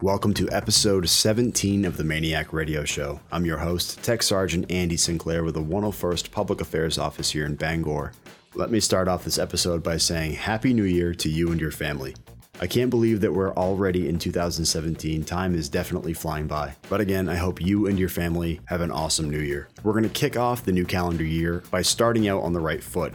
Welcome to episode 17 of the MAINEiac Radio Show. I'm your host, Tech Sergeant Andy Sinclair with the 101st Public Affairs Office here in Bangor. Let me start off this episode by saying Happy New Year to you and your family. I can't believe that we're already in 2017. Time is definitely flying by. But again, I hope you and your family have an awesome new year. We're going to kick off the new calendar year by starting out on the right foot.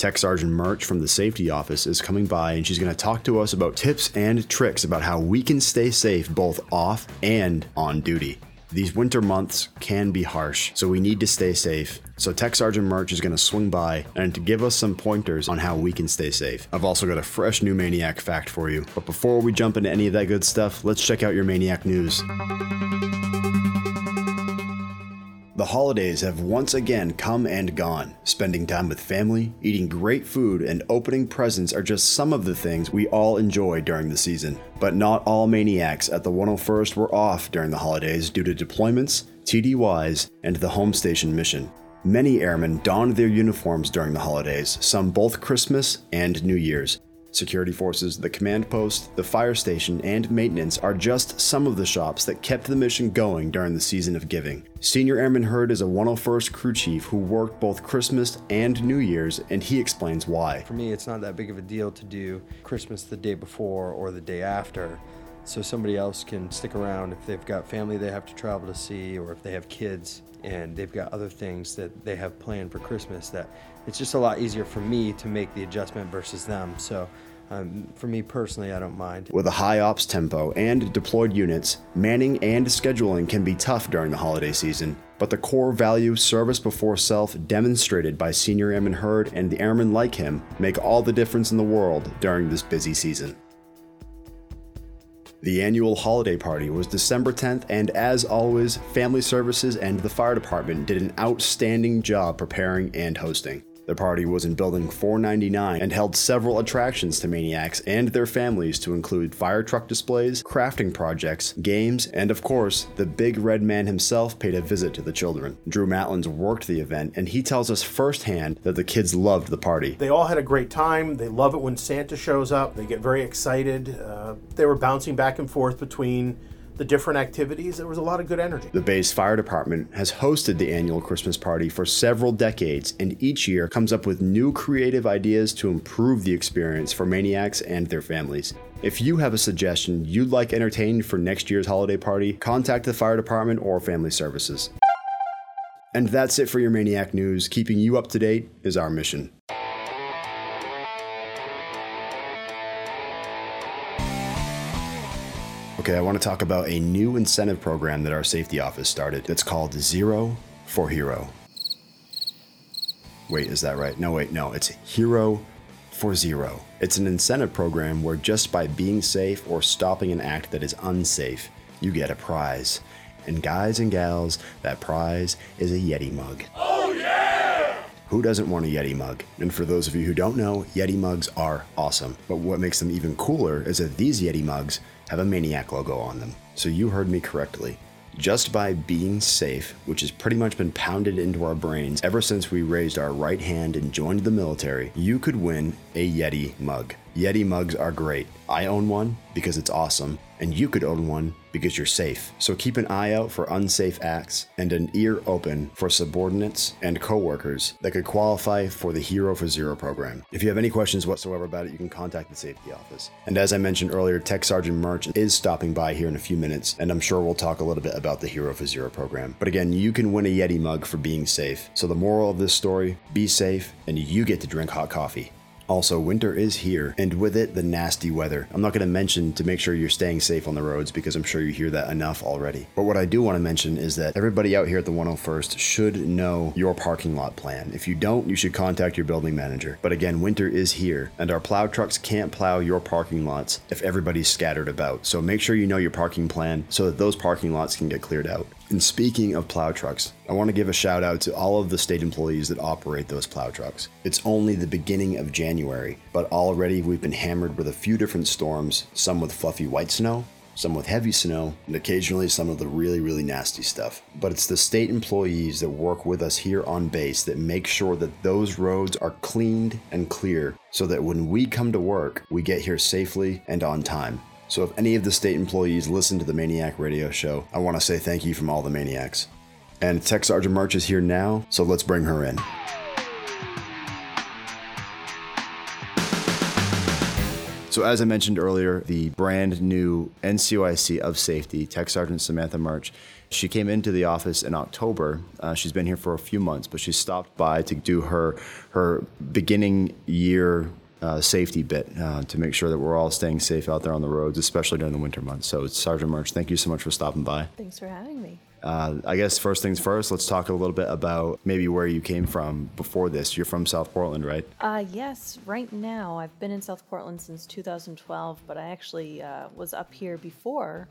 Tech Sergeant Murch from the safety office is coming by and she's going to talk to us about tips and tricks about how we can stay safe both off and on duty. These winter months can be harsh, so we need to stay safe. So Tech Sergeant Murch is going to swing by and to give us some pointers on how we can stay safe. I've also got a fresh new Maniac fact for you. But before we jump into any of that good stuff, let's check out your Maniac news. The holidays have once again come and gone. Spending time with family, eating great food, and opening presents are just some of the things we all enjoy during the season. But not all maniacs at the 101st were off during the holidays due to deployments, TDYs, and the home station mission. Many airmen donned their uniforms during the holidays, some both Christmas and New Year's. Security forces, the command post, the fire station, and maintenance are just some of the shops that kept the mission going during the season of giving. Senior Airman Hurd is a 101st crew chief who worked both Christmas and New Year's, and he explains why. For me, it's not that big of a deal to do Christmas the day before or the day after. So somebody else can stick around if they've got family they have to travel to see, or if they have kids and they've got other things that they have planned for Christmas that it's just a lot easier for me to make the adjustment versus them. So um, for me personally, I don't mind. With a high ops tempo and deployed units, manning and scheduling can be tough during the holiday season. But the core value, service before self, demonstrated by Senior Airman Hurd and the airmen like him, make all the difference in the world during this busy season. The annual holiday party was December 10th, and as always, Family Services and the fire department did an outstanding job preparing and hosting. The party was in Building 499 and held several attractions to maniacs and their families to include fire truck displays, crafting projects, games, and of course, the big red man himself paid a visit to the children. Drew Matlins worked the event and he tells us firsthand that the kids loved the party. They all had a great time. They love it when Santa shows up. They get very excited. Uh, they were bouncing back and forth between the different activities, there was a lot of good energy. The Bay's fire department has hosted the annual Christmas party for several decades and each year comes up with new creative ideas to improve the experience for maniacs and their families. If you have a suggestion you'd like entertained for next year's holiday party, contact the fire department or family services. And that's it for your Maniac news. Keeping you up to date is our mission. Okay, I want to talk about a new incentive program that our safety office started. It's called Zero for Hero. Wait, is that right? No, wait, no, it's Hero for Zero. It's an incentive program where just by being safe or stopping an act that is unsafe, you get a prize. And guys and gals, that prize is a Yeti mug. Who doesn't want a Yeti mug? And for those of you who don't know, Yeti mugs are awesome. But what makes them even cooler is that these Yeti mugs have a Maniac logo on them. So you heard me correctly. Just by being safe, which has pretty much been pounded into our brains ever since we raised our right hand and joined the military, you could win a Yeti mug. Yeti mugs are great. I own one because it's awesome, and you could own one because you're safe. So keep an eye out for unsafe acts and an ear open for subordinates and coworkers that could qualify for the Hero for Zero program. If you have any questions whatsoever about it, you can contact the safety office. And as I mentioned earlier, Tech Sergeant Murch is stopping by here in a few minutes, and I'm sure we'll talk a little bit about the Hero for Zero program. But again, you can win a Yeti mug for being safe. So the moral of this story, be safe and you get to drink hot coffee. Also, winter is here, and with it, the nasty weather. I'm not going to mention to make sure you're staying safe on the roads because I'm sure you hear that enough already. But what I do want to mention is that everybody out here at the 101st should know your parking lot plan. If you don't, you should contact your building manager. But again, winter is here, and our plow trucks can't plow your parking lots if everybody's scattered about. So make sure you know your parking plan so that those parking lots can get cleared out. And speaking of plow trucks, I want to give a shout out to all of the state employees that operate those plow trucks. It's only the beginning of January, but already we've been hammered with a few different storms, some with fluffy white snow, some with heavy snow, and occasionally some of the really, really nasty stuff. But it's the state employees that work with us here on base that make sure that those roads are cleaned and clear so that when we come to work, we get here safely and on time. So if any of the state employees listen to the MAINEiac Radio Show, I want to say thank you from all the maniacs. And Tech Sergeant Murch is here now, so let's bring her in. So, as I mentioned earlier, the brand new NCOIC of Safety, Tech Sergeant Samantha Murch, she came into the office in October. Uh, she's been here for a few months, but she stopped by to do her her beginning year uh, safety bit uh, to make sure that we're all staying safe out there on the roads, especially during the winter months. So, Sergeant Murch, thank you so much for stopping by. Thanks for having me. Uh, I guess first things first, let's talk a little bit about maybe where you came from before this. You're from South Portland, right? Uh, yes, right now I've been in South Portland since 2012, but I actually uh, was up here before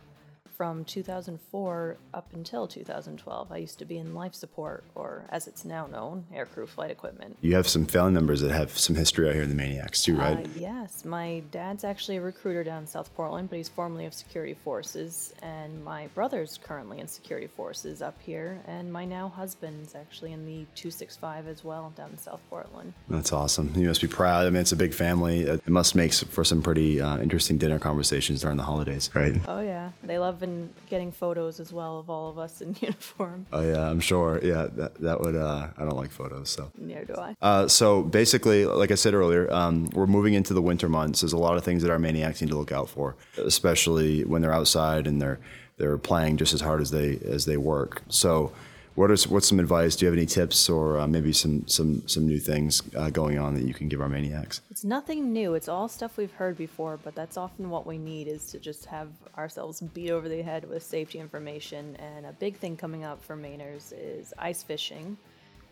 from 2004 up until 2012. I used to be in life support, or as it's now known, aircrew flight equipment. You have some family members that have some history out here in the Maniacs too, right? Uh, yes, my dad's actually a recruiter down in South Portland, but he's formerly of security forces, and my brother's currently in security forces up here, and my now husband's actually in the 265 as well down in South Portland. That's awesome. You must be proud. I mean, it's a big family. It must make for some pretty uh, interesting dinner conversations during the holidays, right? Oh yeah, they love been getting photos as well of all of us in uniform. Oh yeah, I'm sure. Yeah, that, that would. Uh, I don't like photos, so. Neither do I. Uh, so basically, like I said earlier, um, we're moving into the winter months. There's a lot of things that our maniacs need to look out for, especially when they're outside and they're they're playing just as hard as they as they work. So what is what's some advice? Do you have any tips or uh, maybe some some some new things uh, going on that you can give our maniacs? It's nothing new. It's all stuff we've heard before, but that's often what we need is to just have ourselves beat over the head with safety information. And a big thing coming up for Mainers is ice fishing,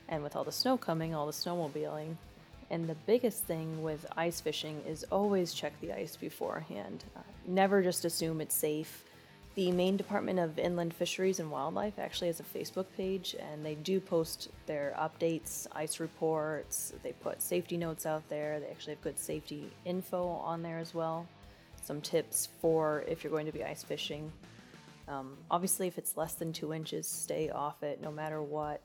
and with all the snow coming, all the snowmobiling. And the biggest thing with ice fishing is always check the ice beforehand. Uh, never just assume it's safe the Maine Department of Inland Fisheries and Wildlife actually has a Facebook page, and they do post their updates, ice reports. They put safety notes out there. They actually have good safety info on there as well. Some tips for if you're going to be ice fishing. Um, obviously, if it's less than two inches, stay off it no matter what.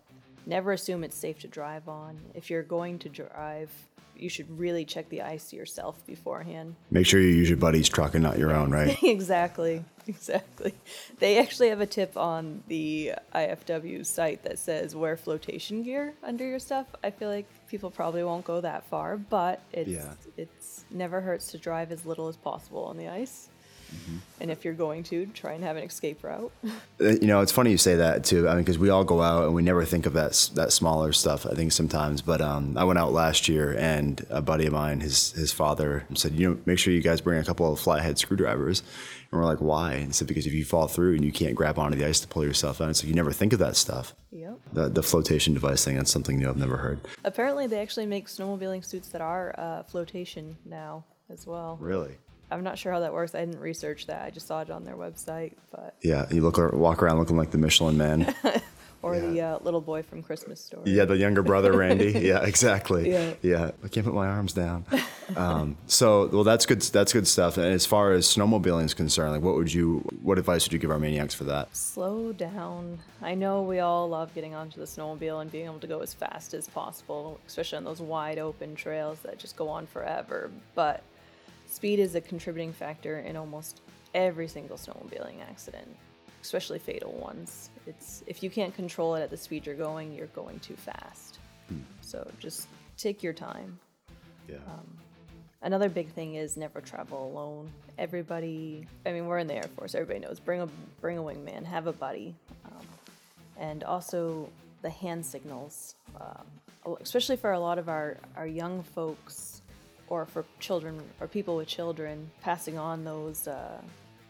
Never assume it's safe to drive on. If you're going to drive, you should really check the ice yourself beforehand. Make sure you use your buddy's truck and not your own, right? exactly. Exactly. They actually have a tip on the IFW site that says wear flotation gear under your stuff. I feel like people probably won't go that far, but it's yeah. it's never hurts to drive as little as possible on the ice. Mm-hmm. And if you're going to, try and have an escape route. Uh, you know, it's funny you say that too. I mean, because we all go out and we never think of that that smaller stuff. I think sometimes, but um, I went out last year and a buddy of mine, his his father said, you know, make sure you guys bring a couple of flathead screwdrivers. And we're like, why? And said because if you fall through and you can't grab onto the ice to pull yourself out, so like you never think of that stuff. Yep. The, the flotation device thing, that's something new I've never heard. Apparently, they actually make snowmobiling suits that are uh, flotation now as well. Really? I'm not sure how that works. I didn't research that. I just saw it on their website. But yeah, you look walk around looking like the Michelin Man. or yeah. the uh, little boy from Christmas Story. Yeah, the younger brother Randy. yeah, exactly. Yeah. yeah, I can't put my arms down. Um, so, well, that's good. That's good stuff. And as far as snowmobiling is concerned, like, what would you, what advice would you give our maniacs for that? Slow down. I know we all love getting onto the snowmobile and being able to go as fast as possible, especially on those wide open trails that just go on forever. But speed is a contributing factor in almost every single snowmobiling accident especially fatal ones. It's if you can't control it at the speed you're going, you're going too fast. Hmm. So just take your time. Yeah. Um, another big thing is never travel alone. Everybody, I mean, we're in the Air Force. Everybody knows bring a bring a wingman, have a buddy, um, and also the hand signals, um, especially for a lot of our our young folks, or for children or people with children, passing on those uh,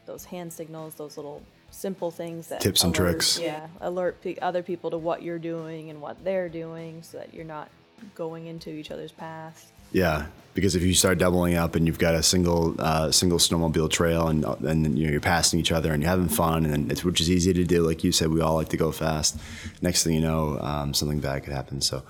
those hand signals, those little simple things that tips and tricks. Yeah, alert pe- other people to what you're doing and what they're doing, so that you're not going into each other's path. Yeah, because if you start doubling up and you've got a single uh, single snowmobile trail and then you know, you're passing each other and you're having fun and it's which is easy to do. Like you said, we all like to go fast. Next thing you know, um, something bad could happen. So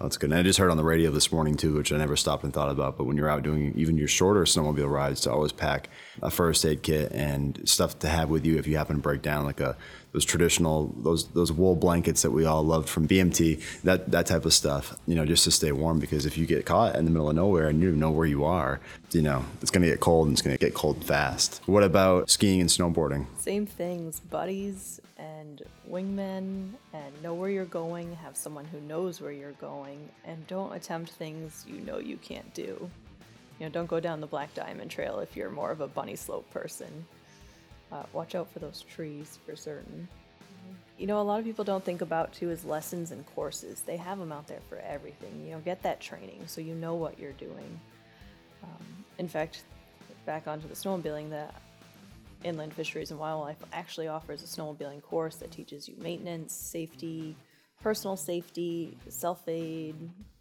that's good. And I just heard on the radio this morning too, which I never stopped and thought about. But when you're out doing even your shorter snowmobile rides, to always pack a first aid kit and stuff to have with you if you happen to break down, like a those traditional those those wool blankets that we all loved from BMT, that that type of stuff, you know, just to stay warm. Because if you get caught in the middle of nowhere and you don't know where you are, you know, it's going to get cold and it's going to get cold fast. What about skiing and snowboarding? Same things, buddies and wingmen, and know where you're going. Have someone who knows where you're going, and don't attempt things you know you can't do. You know, don't go down the Black Diamond Trail if you're more of a bunny slope person. Uh, watch out for those trees for certain. You know, a lot of people don't think about too is lessons and courses. They have them out there for everything. You know, get that training so you know what you're doing. Um, in fact, back onto the snowmobiling, the Inland Fisheries and Wildlife actually offers a snowmobiling course that teaches you maintenance, safety, personal safety, self aid,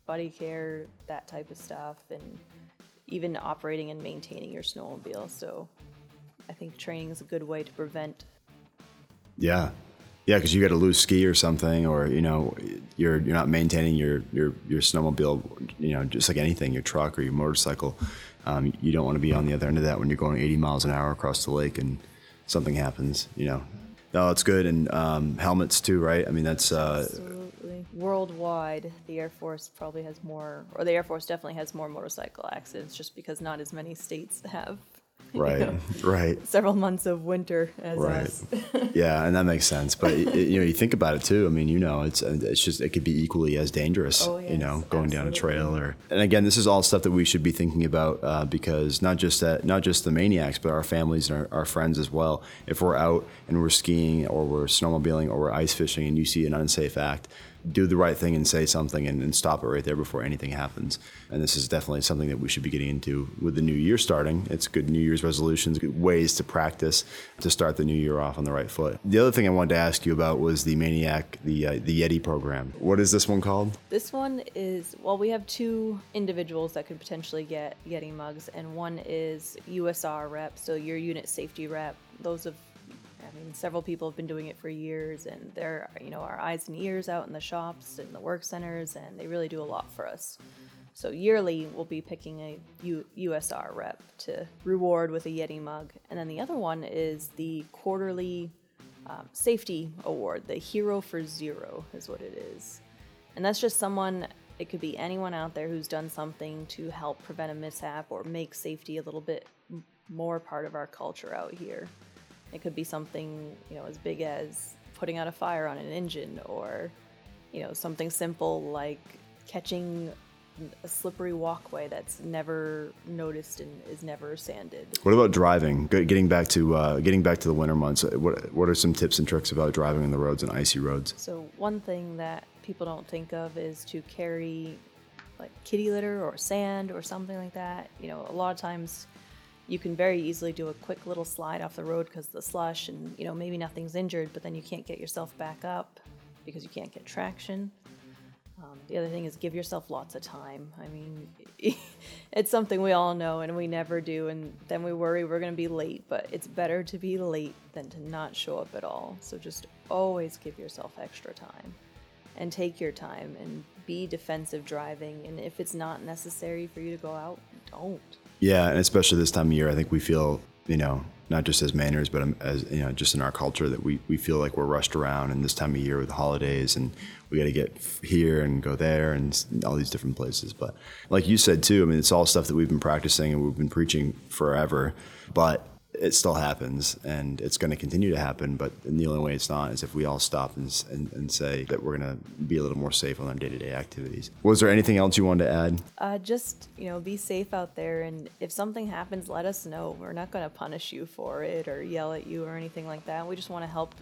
body care, that type of stuff, and even operating and maintaining your snowmobile. So I think training is a good way to prevent. Yeah, yeah, because you got a loose ski or something, or you know, you're you're not maintaining your your your snowmobile. You know, just like anything, your truck or your motorcycle. Um, you don't want to be on the other end of that when you're going 80 miles an hour across the lake and something happens. You know, no, it's good and um, helmets too, right? I mean, that's uh, Absolutely. Worldwide, the Air Force probably has more, or the Air Force definitely has more motorcycle accidents just because not as many states have you right, know, right. several months of winter as Right. us. yeah, and that makes sense. But it, you know, you think about it too. I mean, you know, it's it's just it could be equally as dangerous. Oh, you know, yes, going down a trail or. And again, this is all stuff that we should be thinking about uh, because not just that, not just the maniacs, but our families and our, our friends as well. If we're out and we're skiing or we're snowmobiling or we're ice fishing, and you see an unsafe act. Do the right thing and say something and, and stop it right there before anything happens. And this is definitely something that we should be getting into with the new year starting. It's good New Year's resolutions, good ways to practice to start the new year off on the right foot. The other thing I wanted to ask you about was the Maniac, the uh, the Yeti program. What is this one called? This one is well, we have two individuals that could potentially get Yeti mugs, and one is USR rep, so your unit safety rep. Those of, I mean, several people have been doing it for years, and they're you know our eyes and ears out in the shops and the work centers, and they really do a lot for us. So yearly, we'll be picking a U- USR rep to reward with a Yeti mug, and then the other one is the quarterly um, safety award, the Hero for Zero is what it is. And that's just someone, it could be anyone out there who's done something to help prevent a mishap or make safety a little bit more part of our culture out here. It could be something, you know, as big as putting out a fire on an engine or, you know, something simple like catching a slippery walkway that's never noticed and is never sanded. What about driving? Getting back to uh, getting back to the winter months. uh, What what are some tips and tricks about driving on the roads and icy roads? So one thing that people don't think of is to carry like kitty litter or sand or something like that. You know, a lot of times you can very easily do a quick little slide off the road because the slush and you know maybe nothing's injured, but then you can't get yourself back up because you can't get traction. Um, the other thing is give yourself lots of time. I mean, it's something we all know and we never do, and then we worry we're going to be late. But it's better to be late than to not show up at all. So just always give yourself extra time and take your time and be defensive driving. And if it's not necessary for you to go out, don't. Yeah, and especially this time of year, I think we feel, you know, not just as Mainers, but um, as you know, just in our culture that we, we feel like we're rushed around. And this time of year with the holidays, and we got to get here and go there and all these different places. But like you said too, I mean, it's all stuff that we've been practicing and we've been preaching forever. But it still happens, and it's going to continue to happen. But the only way it's not is if we all stop and, and, and say that we're going to be a little more safe on our day to day activities. Was there anything else you wanted to add? Uh, just you know, be safe out there, and if something happens, let us know. We're not going to punish you for it or yell at you or anything like that. We just want to help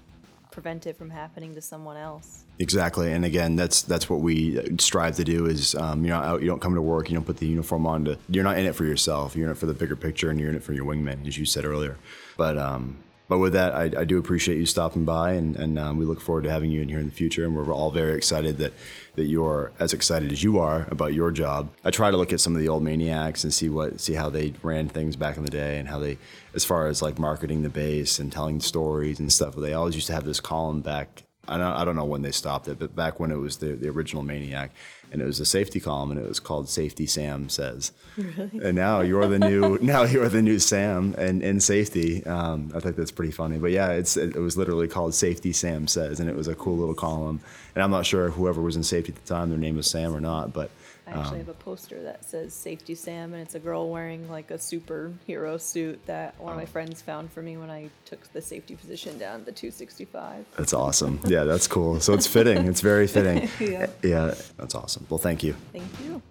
prevent it from happening to someone else. Exactly, and again, that's that's what we strive to do. Is um, you're not out, you don't come to work, you don't put the uniform on. To, you're not in it for yourself. You're in it for the bigger picture, and you're in it for your wingman, as you said earlier. But um, but with that, I, I do appreciate you stopping by, and and um, we look forward to having you in here in the future. And we're all very excited that that you're as excited as you are about your job. I try to look at some of the old maniacs and see what see how they ran things back in the day, and how they, as far as like marketing the base and telling stories and stuff. They always used to have this column back I don't, I don't know when they stopped it, but back when it was the, the original Maniac, and it was a safety column, and it was called "Safety Sam Says." Really? And now you're the new now you're the new Sam and in safety. Um, I think that's pretty funny. But yeah, it's it was literally called "Safety Sam Says," and it was a cool little column. And I'm not sure whoever was in safety at the time, their name was Sam or not, but I actually um, have a poster that says Safety Sam, and it's a girl wearing like a superhero suit that one of my oh. friends found for me when I took the safety position down the 265. That's awesome. Yeah, that's cool. So it's fitting. It's very fitting. yeah. Yeah, that's awesome. Well, thank you. Thank you.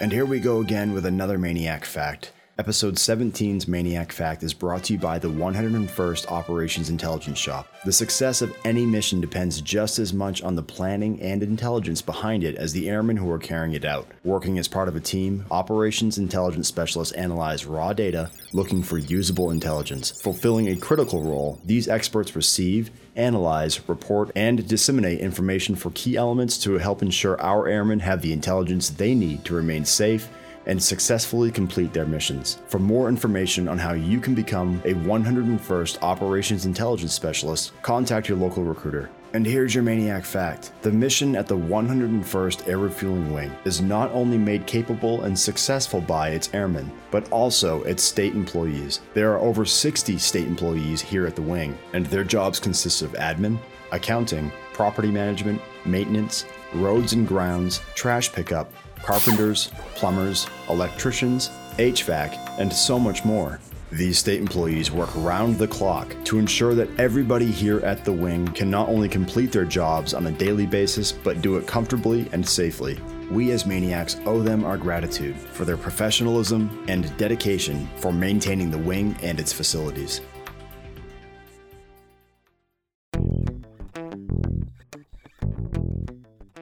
And here we go again with another Maniac fact. Episode 17's Maniac Fact is brought to you by the 101st Operations Intelligence Shop. The success of any mission depends just as much on the planning and intelligence behind it as the airmen who are carrying it out. Working as part of a team, Operations Intelligence Specialists analyze raw data looking for usable intelligence. Fulfilling a critical role, these experts receive, analyze, report, and disseminate information for key elements to help ensure our airmen have the intelligence they need to remain safe and successfully complete their missions. For more information on how you can become a 101st Operations Intelligence Specialist, contact your local recruiter. And here's your maniac fact the mission at the 101st Air Refueling Wing is not only made capable and successful by its airmen, but also its state employees. There are over 60 state employees here at the wing, and their jobs consist of admin, accounting, property management, maintenance, roads and grounds, trash pickup, carpenters, plumbers, electricians, HVAC, and so much more. These state employees work round the clock to ensure that everybody here at the wing can not only complete their jobs on a daily basis, but do it comfortably and safely. We as Maniacs owe them our gratitude for their professionalism and dedication for maintaining the wing and its facilities.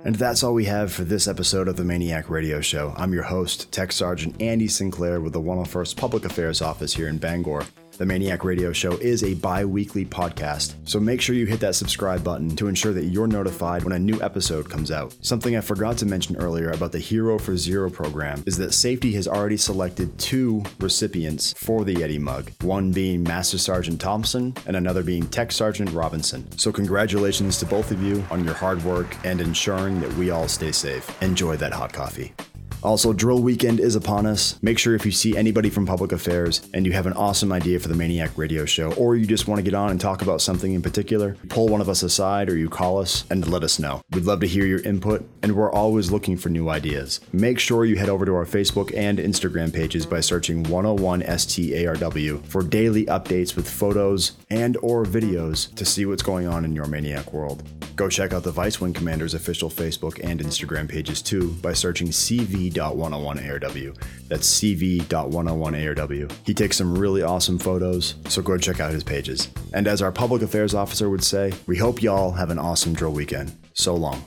And that's all we have for this episode of the MAINEiac Radio Show. I'm your host, Tech Sergeant Andy Sinclair with the 101st Public Affairs Office here in Bangor. The MAINEiac Radio Show is a bi weekly podcast, so make sure you hit that subscribe button to ensure that you're notified when a new episode comes out. Something I forgot to mention earlier about the Hero for Zero program is that Safety has already selected two recipients for the Yeti mug, one being Master Sergeant Thompson and another being Tech Sergeant Robinson. So, congratulations to both of you on your hard work and ensuring that we all stay safe. Enjoy that hot coffee. Also, drill weekend is upon us. Make sure if you see anybody from public affairs and you have an awesome idea for the MAINEiac radio show, or you just want to get on and talk about something in particular, pull one of us aside or you call us and let us know. We'd love to hear your input, and we're always looking for new ideas. Make sure you head over to our Facebook and Instagram pages by searching 101STARW for daily updates with photos and or videos to see what's going on in your Maniac world. Go check out the Vice Wing Commander's official Facebook and Instagram pages too by searching CV.101ARW. That's CV.101ARW. He takes some really awesome photos, so go check out his pages. And as our public affairs officer would say, we hope y'all have an awesome drill weekend. So long.